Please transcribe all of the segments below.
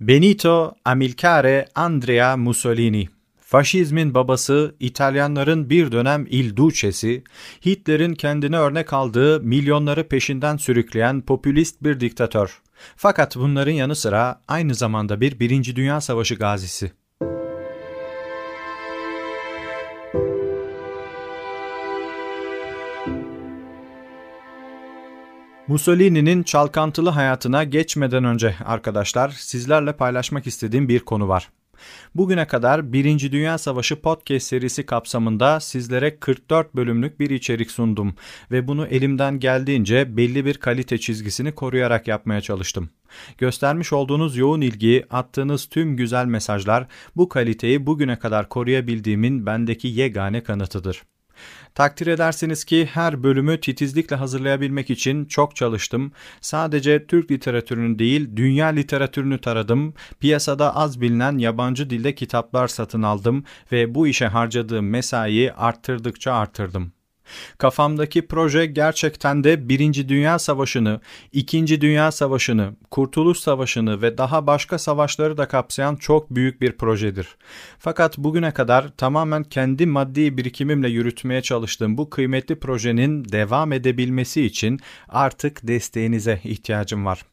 Benito Amilcare Andrea Mussolini Faşizmin babası, İtalyanların bir dönem il ducesi, Hitler'in kendine örnek aldığı milyonları peşinden sürükleyen popülist bir diktatör. Fakat bunların yanı sıra aynı zamanda bir Birinci Dünya Savaşı gazisi. Mussolini'nin çalkantılı hayatına geçmeden önce arkadaşlar sizlerle paylaşmak istediğim bir konu var. Bugüne kadar Birinci Dünya Savaşı podcast serisi kapsamında sizlere 44 bölümlük bir içerik sundum ve bunu elimden geldiğince belli bir kalite çizgisini koruyarak yapmaya çalıştım. Göstermiş olduğunuz yoğun ilgi, attığınız tüm güzel mesajlar bu kaliteyi bugüne kadar koruyabildiğimin bendeki yegane kanıtıdır. Takdir edersiniz ki her bölümü titizlikle hazırlayabilmek için çok çalıştım. Sadece Türk literatürünü değil, dünya literatürünü taradım. Piyasada az bilinen yabancı dilde kitaplar satın aldım ve bu işe harcadığım mesaiyi arttırdıkça arttırdım. Kafamdaki proje gerçekten de Birinci Dünya Savaşı'nı, İkinci Dünya Savaşı'nı, Kurtuluş Savaşı'nı ve daha başka savaşları da kapsayan çok büyük bir projedir. Fakat bugüne kadar tamamen kendi maddi birikimimle yürütmeye çalıştığım bu kıymetli projenin devam edebilmesi için artık desteğinize ihtiyacım var.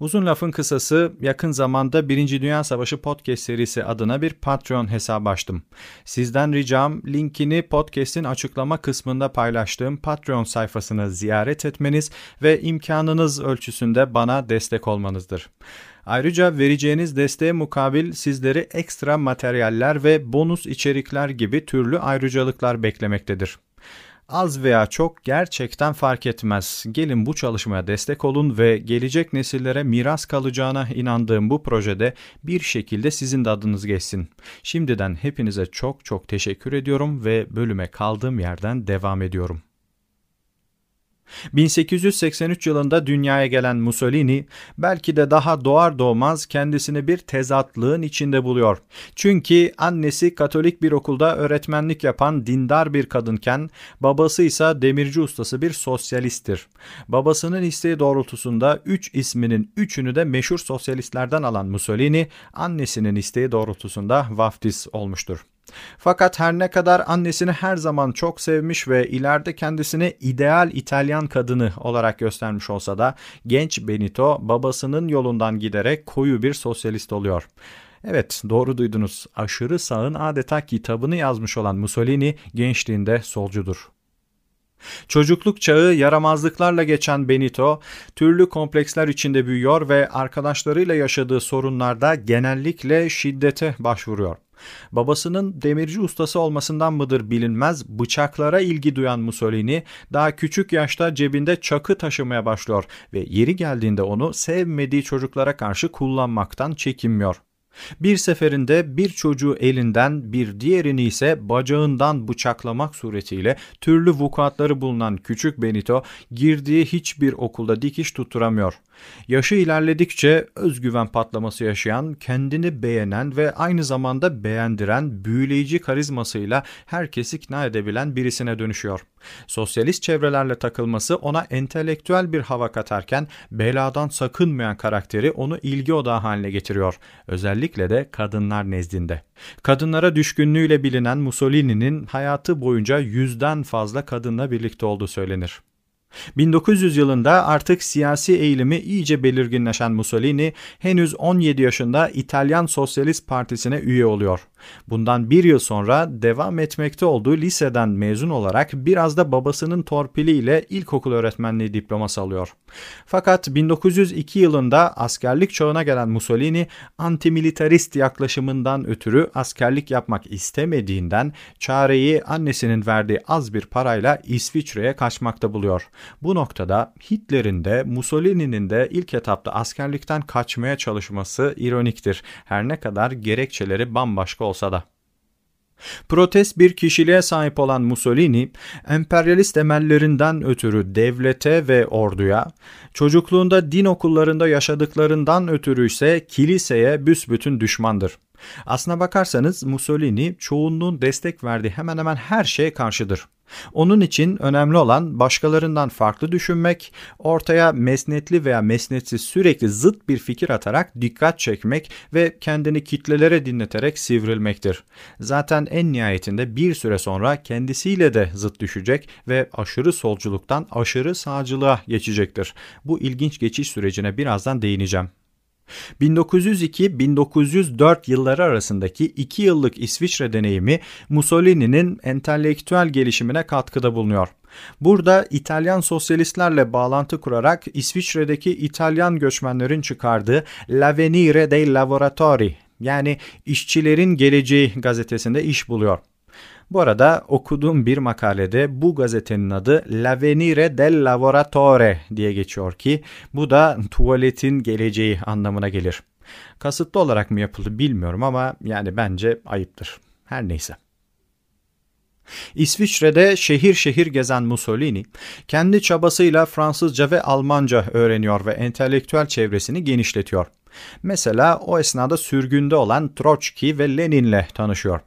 Uzun lafın kısası yakın zamanda Birinci Dünya Savaşı podcast serisi adına bir Patreon hesabı açtım. Sizden ricam linkini podcast'in açıklama kısmında paylaştığım Patreon sayfasını ziyaret etmeniz ve imkanınız ölçüsünde bana destek olmanızdır. Ayrıca vereceğiniz desteğe mukabil sizleri ekstra materyaller ve bonus içerikler gibi türlü ayrıcalıklar beklemektedir. Az veya çok gerçekten fark etmez. Gelin bu çalışmaya destek olun ve gelecek nesillere miras kalacağına inandığım bu projede bir şekilde sizin de adınız geçsin. Şimdiden hepinize çok çok teşekkür ediyorum ve bölüme kaldığım yerden devam ediyorum. 1883 yılında dünyaya gelen Mussolini belki de daha doğar doğmaz kendisini bir tezatlığın içinde buluyor. Çünkü annesi Katolik bir okulda öğretmenlik yapan dindar bir kadınken babası ise demirci ustası bir sosyalisttir. Babasının isteği doğrultusunda üç isminin üçünü de meşhur sosyalistlerden alan Mussolini annesinin isteği doğrultusunda vaftiz olmuştur. Fakat her ne kadar annesini her zaman çok sevmiş ve ileride kendisini ideal İtalyan kadını olarak göstermiş olsa da genç Benito babasının yolundan giderek koyu bir sosyalist oluyor. Evet doğru duydunuz aşırı sağın adeta kitabını yazmış olan Mussolini gençliğinde solcudur. Çocukluk çağı yaramazlıklarla geçen Benito, türlü kompleksler içinde büyüyor ve arkadaşlarıyla yaşadığı sorunlarda genellikle şiddete başvuruyor. Babasının demirci ustası olmasından mıdır bilinmez bıçaklara ilgi duyan Mussolini daha küçük yaşta cebinde çakı taşımaya başlıyor ve yeri geldiğinde onu sevmediği çocuklara karşı kullanmaktan çekinmiyor. Bir seferinde bir çocuğu elinden bir diğerini ise bacağından bıçaklamak suretiyle türlü vukuatları bulunan küçük Benito girdiği hiçbir okulda dikiş tutturamıyor. Yaşı ilerledikçe özgüven patlaması yaşayan, kendini beğenen ve aynı zamanda beğendiren büyüleyici karizmasıyla herkesi ikna edebilen birisine dönüşüyor. Sosyalist çevrelerle takılması ona entelektüel bir hava katarken beladan sakınmayan karakteri onu ilgi odağı haline getiriyor. Özellikle de kadınlar nezdinde. Kadınlara düşkünlüğüyle bilinen Mussolini'nin hayatı boyunca yüzden fazla kadınla birlikte olduğu söylenir. 1900 yılında artık siyasi eğilimi iyice belirginleşen Mussolini henüz 17 yaşında İtalyan Sosyalist Partisi'ne üye oluyor. Bundan bir yıl sonra devam etmekte olduğu liseden mezun olarak biraz da babasının torpiliyle ilkokul öğretmenliği diploması alıyor. Fakat 1902 yılında askerlik çağına gelen Mussolini antimilitarist yaklaşımından ötürü askerlik yapmak istemediğinden çareyi annesinin verdiği az bir parayla İsviçre'ye kaçmakta buluyor. Bu noktada Hitler'in de Mussolini'nin de ilk etapta askerlikten kaçmaya çalışması ironiktir. Her ne kadar gerekçeleri bambaşka olsa da. Protest bir kişiliğe sahip olan Mussolini, emperyalist emellerinden ötürü devlete ve orduya, çocukluğunda din okullarında yaşadıklarından ötürü ise kiliseye büsbütün düşmandır. Aslına bakarsanız Mussolini çoğunluğun destek verdiği hemen hemen her şeye karşıdır. Onun için önemli olan başkalarından farklı düşünmek, ortaya mesnetli veya mesnetsiz sürekli zıt bir fikir atarak dikkat çekmek ve kendini kitlelere dinleterek sivrilmektir. Zaten en nihayetinde bir süre sonra kendisiyle de zıt düşecek ve aşırı solculuktan aşırı sağcılığa geçecektir. Bu ilginç geçiş sürecine birazdan değineceğim. 1902-1904 yılları arasındaki 2 yıllık İsviçre deneyimi Mussolini'nin entelektüel gelişimine katkıda bulunuyor. Burada İtalyan sosyalistlerle bağlantı kurarak İsviçre'deki İtalyan göçmenlerin çıkardığı L'Avenire dei Lavoratori yani işçilerin geleceği gazetesinde iş buluyor. Bu arada okuduğum bir makalede bu gazetenin adı L'Avenire del Lavoratore diye geçiyor ki bu da tuvaletin geleceği anlamına gelir. Kasıtlı olarak mı yapıldı bilmiyorum ama yani bence ayıptır. Her neyse. İsviçre'de şehir şehir gezen Mussolini, kendi çabasıyla Fransızca ve Almanca öğreniyor ve entelektüel çevresini genişletiyor. Mesela o esnada sürgünde olan Troçki ve Lenin'le tanışıyor.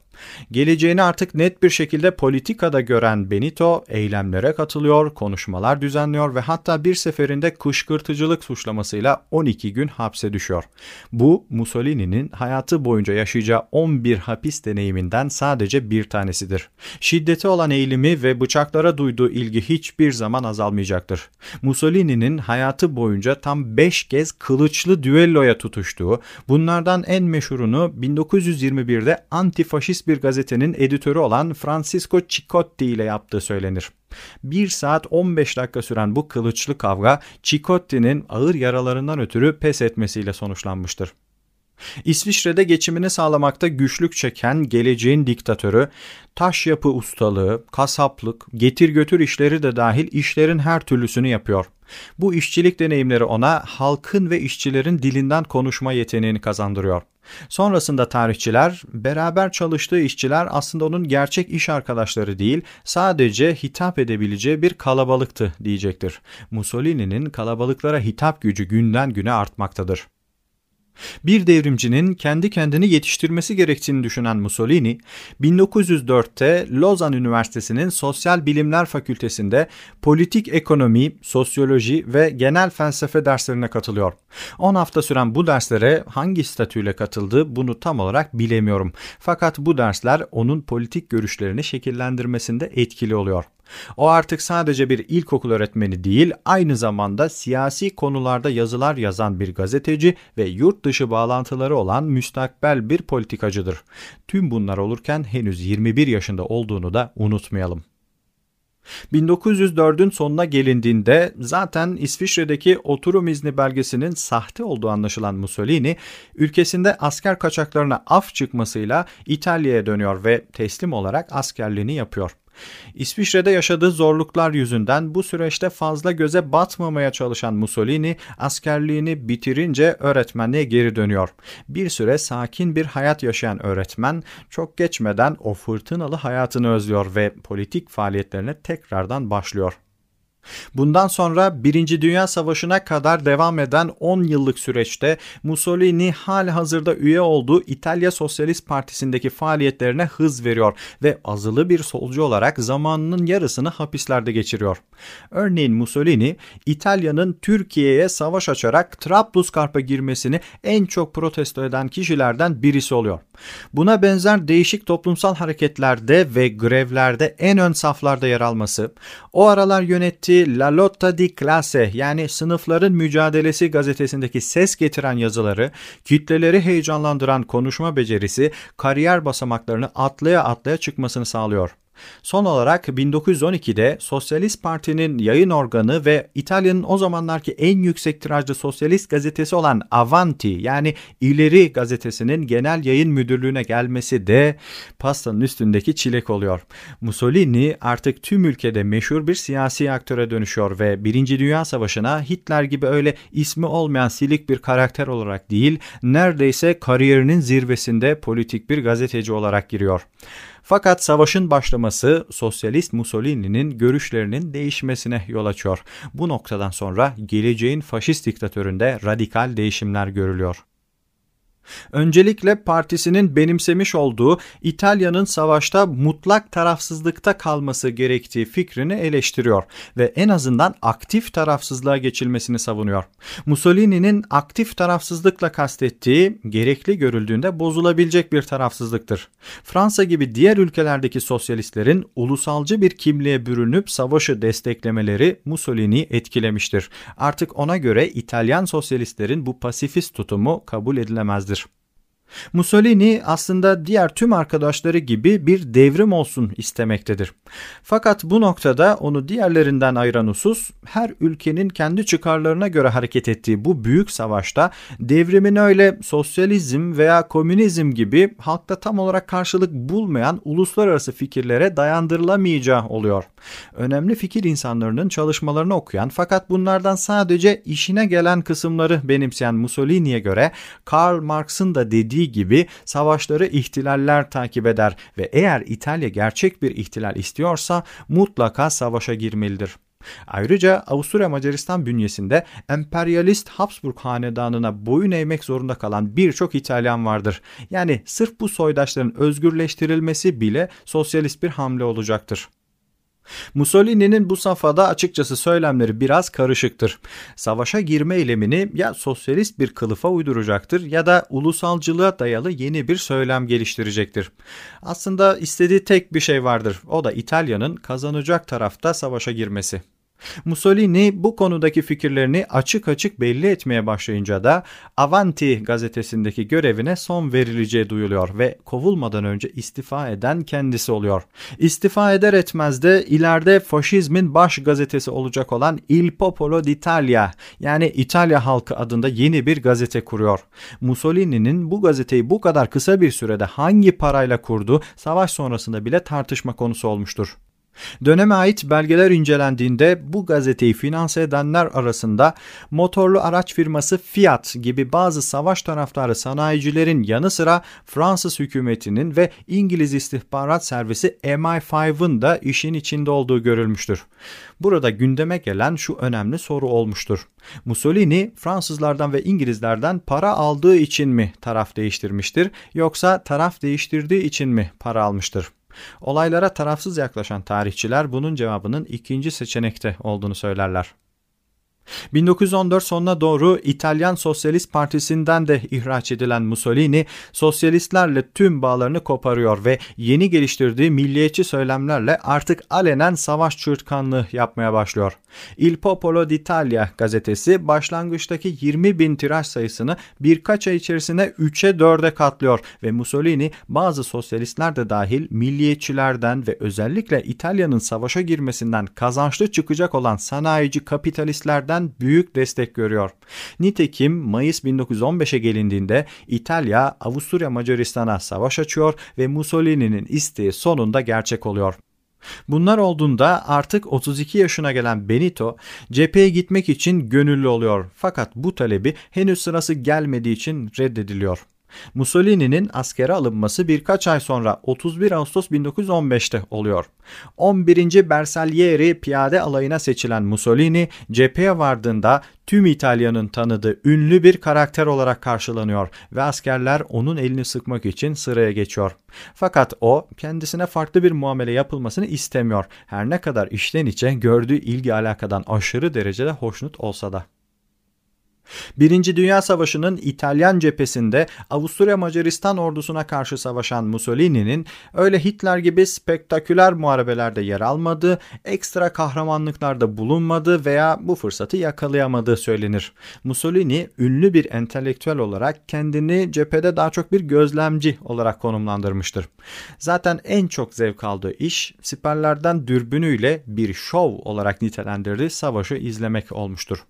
Geleceğini artık net bir şekilde politikada gören Benito eylemlere katılıyor, konuşmalar düzenliyor ve hatta bir seferinde kışkırtıcılık suçlamasıyla 12 gün hapse düşüyor. Bu Mussolini'nin hayatı boyunca yaşayacağı 11 hapis deneyiminden sadece bir tanesidir. Şiddete olan eğilimi ve bıçaklara duyduğu ilgi hiçbir zaman azalmayacaktır. Mussolini'nin hayatı boyunca tam 5 kez kılıçlı düelloya tutuştuğu, bunlardan en meşhurunu 1921'de antifaşist bir gazetenin editörü olan Francisco Cicotti ile yaptığı söylenir. 1 saat 15 dakika süren bu kılıçlı kavga Cicotti'nin ağır yaralarından ötürü pes etmesiyle sonuçlanmıştır. İsviçre'de geçimini sağlamakta güçlük çeken geleceğin diktatörü, taş yapı ustalığı, kasaplık, getir götür işleri de dahil işlerin her türlüsünü yapıyor. Bu işçilik deneyimleri ona halkın ve işçilerin dilinden konuşma yeteneğini kazandırıyor. Sonrasında tarihçiler beraber çalıştığı işçiler aslında onun gerçek iş arkadaşları değil sadece hitap edebileceği bir kalabalıktı diyecektir. Mussolini'nin kalabalıklara hitap gücü günden güne artmaktadır. Bir devrimcinin kendi kendini yetiştirmesi gerektiğini düşünen Mussolini, 1904'te Lozan Üniversitesi'nin Sosyal Bilimler Fakültesinde politik ekonomi, sosyoloji ve genel felsefe derslerine katılıyor. 10 hafta süren bu derslere hangi statüyle katıldığı bunu tam olarak bilemiyorum. Fakat bu dersler onun politik görüşlerini şekillendirmesinde etkili oluyor. O artık sadece bir ilkokul öğretmeni değil, aynı zamanda siyasi konularda yazılar yazan bir gazeteci ve yurt dışı bağlantıları olan müstakbel bir politikacıdır. Tüm bunlar olurken henüz 21 yaşında olduğunu da unutmayalım. 1904'ün sonuna gelindiğinde zaten İsviçre'deki oturum izni belgesinin sahte olduğu anlaşılan Mussolini, ülkesinde asker kaçaklarına af çıkmasıyla İtalya'ya dönüyor ve teslim olarak askerliğini yapıyor. İsviçre'de yaşadığı zorluklar yüzünden bu süreçte fazla göze batmamaya çalışan Mussolini askerliğini bitirince öğretmenliğe geri dönüyor. Bir süre sakin bir hayat yaşayan öğretmen çok geçmeden o fırtınalı hayatını özlüyor ve politik faaliyetlerine tekrardan başlıyor. Bundan sonra Birinci Dünya Savaşı'na kadar devam eden 10 yıllık süreçte Mussolini hali hazırda üye olduğu İtalya Sosyalist Partisi'ndeki faaliyetlerine hız veriyor ve azılı bir solcu olarak zamanının yarısını hapislerde geçiriyor. Örneğin Mussolini İtalya'nın Türkiye'ye savaş açarak Trablusgarp'a girmesini en çok protesto eden kişilerden birisi oluyor. Buna benzer değişik toplumsal hareketlerde ve grevlerde en ön saflarda yer alması, o aralar yönettiği La Lotta di Classe yani sınıfların mücadelesi gazetesindeki ses getiren yazıları, kitleleri heyecanlandıran konuşma becerisi kariyer basamaklarını atlaya atlaya çıkmasını sağlıyor. Son olarak 1912'de Sosyalist Parti'nin yayın organı ve İtalya'nın o zamanlarki en yüksek tirajlı sosyalist gazetesi olan Avanti yani İleri gazetesinin genel yayın müdürlüğüne gelmesi de pastanın üstündeki çilek oluyor. Mussolini artık tüm ülkede meşhur bir siyasi aktöre dönüşüyor ve Birinci Dünya Savaşı'na Hitler gibi öyle ismi olmayan silik bir karakter olarak değil, neredeyse kariyerinin zirvesinde politik bir gazeteci olarak giriyor. Fakat savaşın başlaması sosyalist Mussolini'nin görüşlerinin değişmesine yol açıyor. Bu noktadan sonra geleceğin faşist diktatöründe radikal değişimler görülüyor. Öncelikle partisinin benimsemiş olduğu İtalya'nın savaşta mutlak tarafsızlıkta kalması gerektiği fikrini eleştiriyor ve en azından aktif tarafsızlığa geçilmesini savunuyor. Mussolini'nin aktif tarafsızlıkla kastettiği gerekli görüldüğünde bozulabilecek bir tarafsızlıktır. Fransa gibi diğer ülkelerdeki sosyalistlerin ulusalcı bir kimliğe bürünüp savaşı desteklemeleri Mussolini etkilemiştir. Artık ona göre İtalyan sosyalistlerin bu pasifist tutumu kabul edilemezdir. Mussolini aslında diğer tüm arkadaşları gibi bir devrim olsun istemektedir. Fakat bu noktada onu diğerlerinden ayıran husus her ülkenin kendi çıkarlarına göre hareket ettiği bu büyük savaşta devrimin öyle sosyalizm veya komünizm gibi halkta tam olarak karşılık bulmayan uluslararası fikirlere dayandırılamayacağı oluyor. Önemli fikir insanlarının çalışmalarını okuyan fakat bunlardan sadece işine gelen kısımları benimseyen Mussolini'ye göre Karl Marx'ın da dediği dediği gibi savaşları ihtilaller takip eder ve eğer İtalya gerçek bir ihtilal istiyorsa mutlaka savaşa girmelidir. Ayrıca Avusturya Macaristan bünyesinde emperyalist Habsburg hanedanına boyun eğmek zorunda kalan birçok İtalyan vardır. Yani sırf bu soydaşların özgürleştirilmesi bile sosyalist bir hamle olacaktır. Mussolini'nin bu safhada açıkçası söylemleri biraz karışıktır. Savaşa girme eylemini ya sosyalist bir kılıfa uyduracaktır ya da ulusalcılığa dayalı yeni bir söylem geliştirecektir. Aslında istediği tek bir şey vardır. O da İtalya'nın kazanacak tarafta savaşa girmesi. Mussolini bu konudaki fikirlerini açık açık belli etmeye başlayınca da Avanti gazetesindeki görevine son verileceği duyuluyor ve kovulmadan önce istifa eden kendisi oluyor. İstifa eder etmez de ileride faşizmin baş gazetesi olacak olan Il Popolo d'Italia yani İtalya halkı adında yeni bir gazete kuruyor. Mussolini'nin bu gazeteyi bu kadar kısa bir sürede hangi parayla kurdu savaş sonrasında bile tartışma konusu olmuştur. Döneme ait belgeler incelendiğinde bu gazeteyi finanse edenler arasında motorlu araç firması Fiat gibi bazı savaş taraftarı sanayicilerin yanı sıra Fransız hükümetinin ve İngiliz istihbarat servisi MI5'ın da işin içinde olduğu görülmüştür. Burada gündeme gelen şu önemli soru olmuştur. Mussolini Fransızlardan ve İngilizlerden para aldığı için mi taraf değiştirmiştir yoksa taraf değiştirdiği için mi para almıştır? Olaylara tarafsız yaklaşan tarihçiler bunun cevabının ikinci seçenekte olduğunu söylerler. 1914 sonuna doğru İtalyan Sosyalist Partisi'nden de ihraç edilen Mussolini, sosyalistlerle tüm bağlarını koparıyor ve yeni geliştirdiği milliyetçi söylemlerle artık alenen savaş çırtkanlığı yapmaya başlıyor. Il Popolo d'Italia gazetesi başlangıçtaki 20 bin tiraj sayısını birkaç ay içerisinde 3'e 4'e katlıyor ve Mussolini bazı sosyalistler de dahil milliyetçilerden ve özellikle İtalya'nın savaşa girmesinden kazançlı çıkacak olan sanayici kapitalistlerden ülkelerden büyük destek görüyor. Nitekim Mayıs 1915'e gelindiğinde İtalya Avusturya Macaristan'a savaş açıyor ve Mussolini'nin isteği sonunda gerçek oluyor. Bunlar olduğunda artık 32 yaşına gelen Benito cepheye gitmek için gönüllü oluyor. Fakat bu talebi henüz sırası gelmediği için reddediliyor. Mussolini'nin askere alınması birkaç ay sonra 31 Ağustos 1915'te oluyor. 11. Bersaglieri piyade alayına seçilen Mussolini cepheye vardığında tüm İtalya'nın tanıdığı ünlü bir karakter olarak karşılanıyor ve askerler onun elini sıkmak için sıraya geçiyor. Fakat o kendisine farklı bir muamele yapılmasını istemiyor. Her ne kadar içten içe gördüğü ilgi alakadan aşırı derecede hoşnut olsa da. Birinci Dünya Savaşı'nın İtalyan cephesinde Avusturya Macaristan ordusuna karşı savaşan Mussolini'nin öyle Hitler gibi spektaküler muharebelerde yer almadığı, ekstra kahramanlıklarda bulunmadığı veya bu fırsatı yakalayamadığı söylenir. Mussolini ünlü bir entelektüel olarak kendini cephede daha çok bir gözlemci olarak konumlandırmıştır. Zaten en çok zevk aldığı iş siperlerden dürbünüyle bir şov olarak nitelendirdiği savaşı izlemek olmuştur.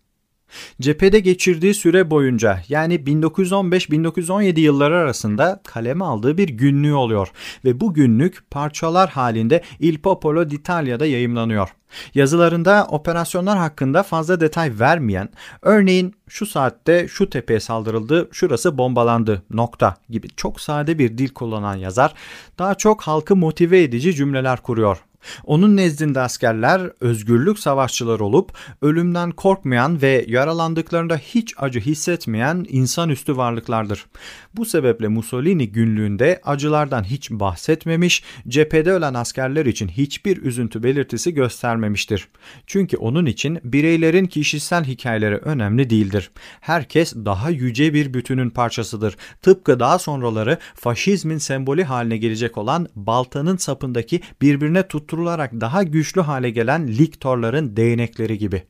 Cephede geçirdiği süre boyunca yani 1915-1917 yılları arasında kaleme aldığı bir günlüğü oluyor ve bu günlük parçalar halinde Il Popolo d'Italia'da yayımlanıyor. Yazılarında operasyonlar hakkında fazla detay vermeyen, örneğin şu saatte şu tepeye saldırıldı, şurası bombalandı nokta gibi çok sade bir dil kullanan yazar daha çok halkı motive edici cümleler kuruyor. Onun nezdinde askerler özgürlük savaşçıları olup ölümden korkmayan ve yaralandıklarında hiç acı hissetmeyen insanüstü varlıklardır. Bu sebeple Mussolini günlüğünde acılardan hiç bahsetmemiş, cephede ölen askerler için hiçbir üzüntü belirtisi göstermemiştir. Çünkü onun için bireylerin kişisel hikayeleri önemli değildir. Herkes daha yüce bir bütünün parçasıdır. Tıpkı daha sonraları faşizmin sembolü haline gelecek olan baltanın sapındaki birbirine tutturularak daha güçlü hale gelen liktorların değnekleri gibi.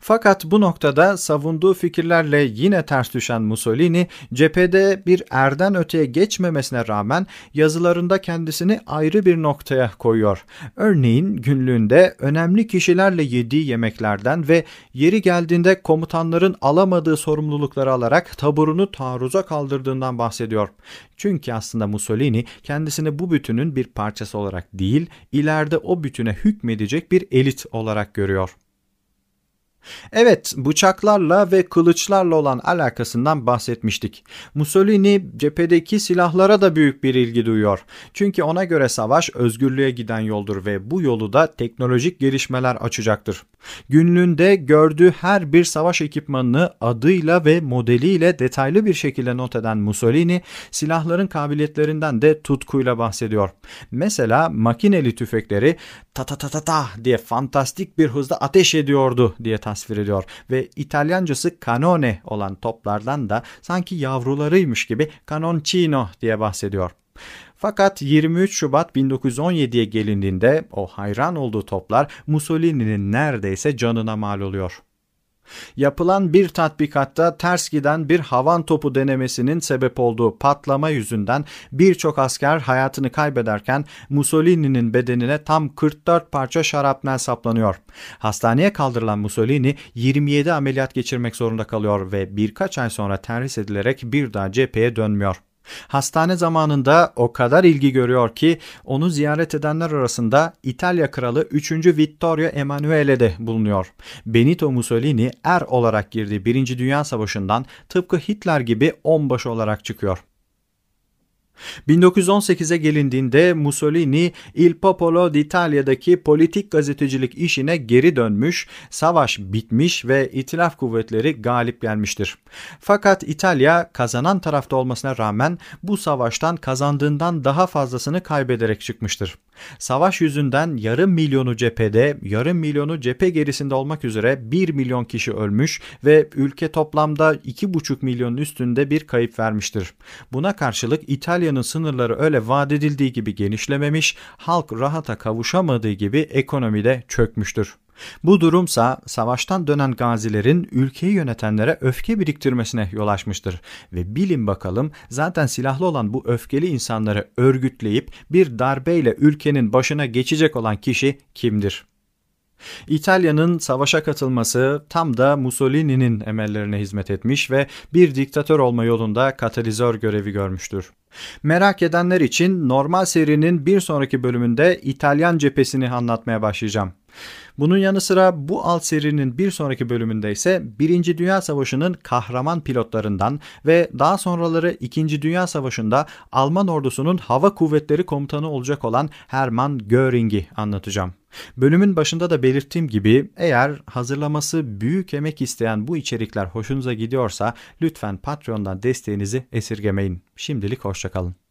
Fakat bu noktada savunduğu fikirlerle yine ters düşen Mussolini cephede bir erden öteye geçmemesine rağmen yazılarında kendisini ayrı bir noktaya koyuyor. Örneğin günlüğünde önemli kişilerle yediği yemeklerden ve yeri geldiğinde komutanların alamadığı sorumlulukları alarak taburunu taarruza kaldırdığından bahsediyor. Çünkü aslında Mussolini kendisini bu bütünün bir parçası olarak değil, ileride o bütüne hükmedecek bir elit olarak görüyor. Evet, bıçaklarla ve kılıçlarla olan alakasından bahsetmiştik. Mussolini cephedeki silahlara da büyük bir ilgi duyuyor. Çünkü ona göre savaş özgürlüğe giden yoldur ve bu yolu da teknolojik gelişmeler açacaktır. Günlüğünde gördüğü her bir savaş ekipmanını adıyla ve modeliyle detaylı bir şekilde not eden Mussolini, silahların kabiliyetlerinden de tutkuyla bahsediyor. Mesela makineli tüfekleri ta ta ta ta ta diye fantastik bir hızda ateş ediyordu diye tasvir ediyor ve İtalyancası canone olan toplardan da sanki yavrularıymış gibi canoncino diye bahsediyor. Fakat 23 Şubat 1917'ye gelindiğinde o hayran olduğu toplar Mussolini'nin neredeyse canına mal oluyor. Yapılan bir tatbikatta ters giden bir havan topu denemesinin sebep olduğu patlama yüzünden birçok asker hayatını kaybederken Mussolini'nin bedenine tam 44 parça şarapnel saplanıyor. Hastaneye kaldırılan Mussolini 27 ameliyat geçirmek zorunda kalıyor ve birkaç ay sonra terhis edilerek bir daha cepheye dönmüyor. Hastane zamanında o kadar ilgi görüyor ki onu ziyaret edenler arasında İtalya kralı 3. Vittorio Emanuele de bulunuyor. Benito Mussolini er olarak girdiği 1. Dünya Savaşı'ndan tıpkı Hitler gibi onbaşı olarak çıkıyor. 1918'e gelindiğinde Mussolini Il Popolo d'Italia'daki politik gazetecilik işine geri dönmüş, savaş bitmiş ve itilaf kuvvetleri galip gelmiştir. Fakat İtalya kazanan tarafta olmasına rağmen bu savaştan kazandığından daha fazlasını kaybederek çıkmıştır. Savaş yüzünden yarım milyonu cephede, yarım milyonu cephe gerisinde olmak üzere 1 milyon kişi ölmüş ve ülke toplamda 2,5 milyonun üstünde bir kayıp vermiştir. Buna karşılık İtalya'nın sınırları öyle vaat edildiği gibi genişlememiş, halk rahata kavuşamadığı gibi ekonomide çökmüştür. Bu durumsa savaştan dönen gazilerin ülkeyi yönetenlere öfke biriktirmesine yol açmıştır. Ve bilin bakalım zaten silahlı olan bu öfkeli insanları örgütleyip bir darbeyle ülkenin başına geçecek olan kişi kimdir? İtalya'nın savaşa katılması tam da Mussolini'nin emellerine hizmet etmiş ve bir diktatör olma yolunda katalizör görevi görmüştür. Merak edenler için normal serinin bir sonraki bölümünde İtalyan cephesini anlatmaya başlayacağım. Bunun yanı sıra bu alt serinin bir sonraki bölümünde ise 1. Dünya Savaşı'nın kahraman pilotlarından ve daha sonraları 2. Dünya Savaşı'nda Alman ordusunun hava kuvvetleri komutanı olacak olan Hermann Göring'i anlatacağım. Bölümün başında da belirttiğim gibi eğer hazırlaması büyük emek isteyen bu içerikler hoşunuza gidiyorsa lütfen Patreon'dan desteğinizi esirgemeyin. Şimdilik hoşçakalın.